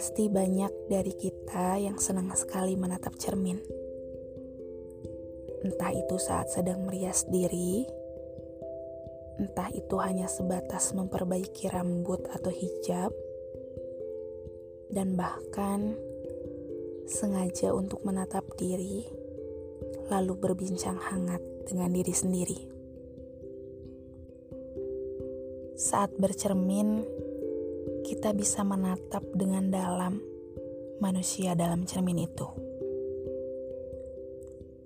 Pasti banyak dari kita yang senang sekali menatap cermin. Entah itu saat sedang merias diri, entah itu hanya sebatas memperbaiki rambut atau hijab, dan bahkan sengaja untuk menatap diri, lalu berbincang hangat dengan diri sendiri. Saat bercermin, kita bisa menatap dengan dalam manusia dalam cermin itu.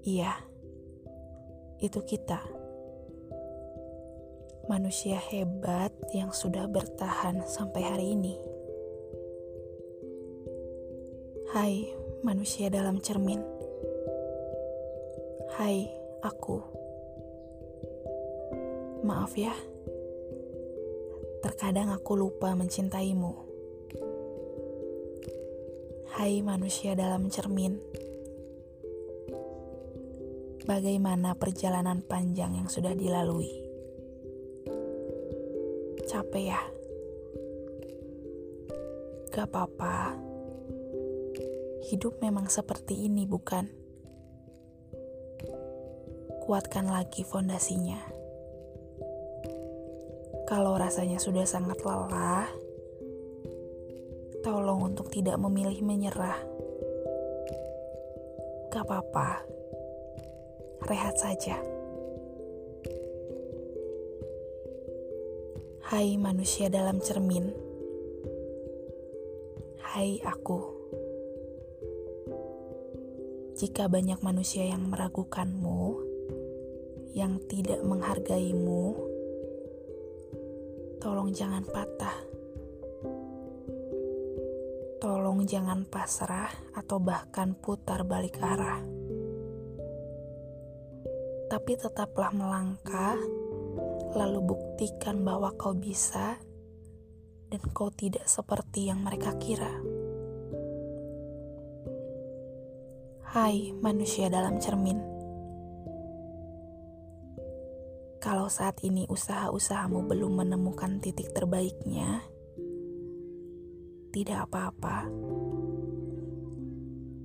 Iya, itu kita. Manusia hebat yang sudah bertahan sampai hari ini. Hai, manusia dalam cermin. Hai, aku. Maaf ya Terkadang aku lupa mencintaimu. Hai manusia dalam cermin. Bagaimana perjalanan panjang yang sudah dilalui? Capek ya? Gak apa-apa. Hidup memang seperti ini, bukan? Kuatkan lagi fondasinya. Kalau rasanya sudah sangat lelah, tolong untuk tidak memilih menyerah. Gak apa-apa, rehat saja. Hai manusia dalam cermin, hai aku. Jika banyak manusia yang meragukanmu, yang tidak menghargaimu, Tolong jangan patah. Tolong jangan pasrah atau bahkan putar balik arah. Tapi tetaplah melangkah, lalu buktikan bahwa kau bisa dan kau tidak seperti yang mereka kira. Hai manusia dalam cermin. Kalau saat ini usaha-usahamu belum menemukan titik terbaiknya, tidak apa-apa.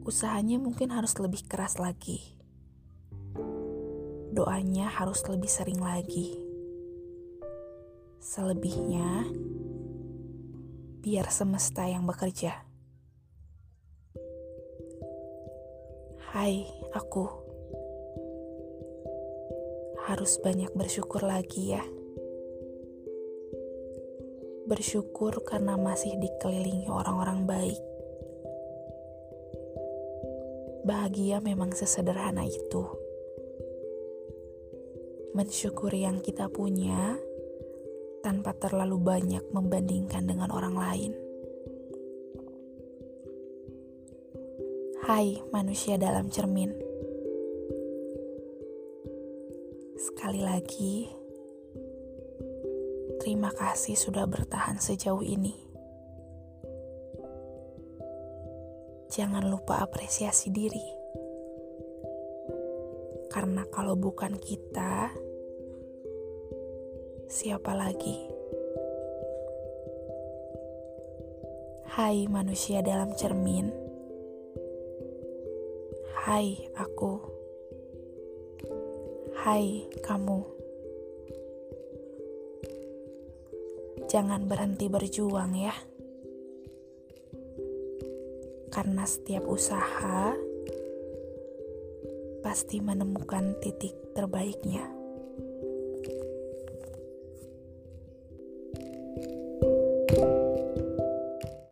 Usahanya mungkin harus lebih keras lagi. Doanya harus lebih sering lagi. Selebihnya, biar semesta yang bekerja. Hai, aku harus banyak bersyukur lagi ya. Bersyukur karena masih dikelilingi orang-orang baik. Bahagia memang sesederhana itu. Mensyukuri yang kita punya tanpa terlalu banyak membandingkan dengan orang lain. Hai manusia dalam cermin. Sekali lagi, terima kasih sudah bertahan sejauh ini. Jangan lupa apresiasi diri, karena kalau bukan kita, siapa lagi? Hai manusia dalam cermin, hai aku. Hai kamu, jangan berhenti berjuang ya, karena setiap usaha pasti menemukan titik terbaiknya.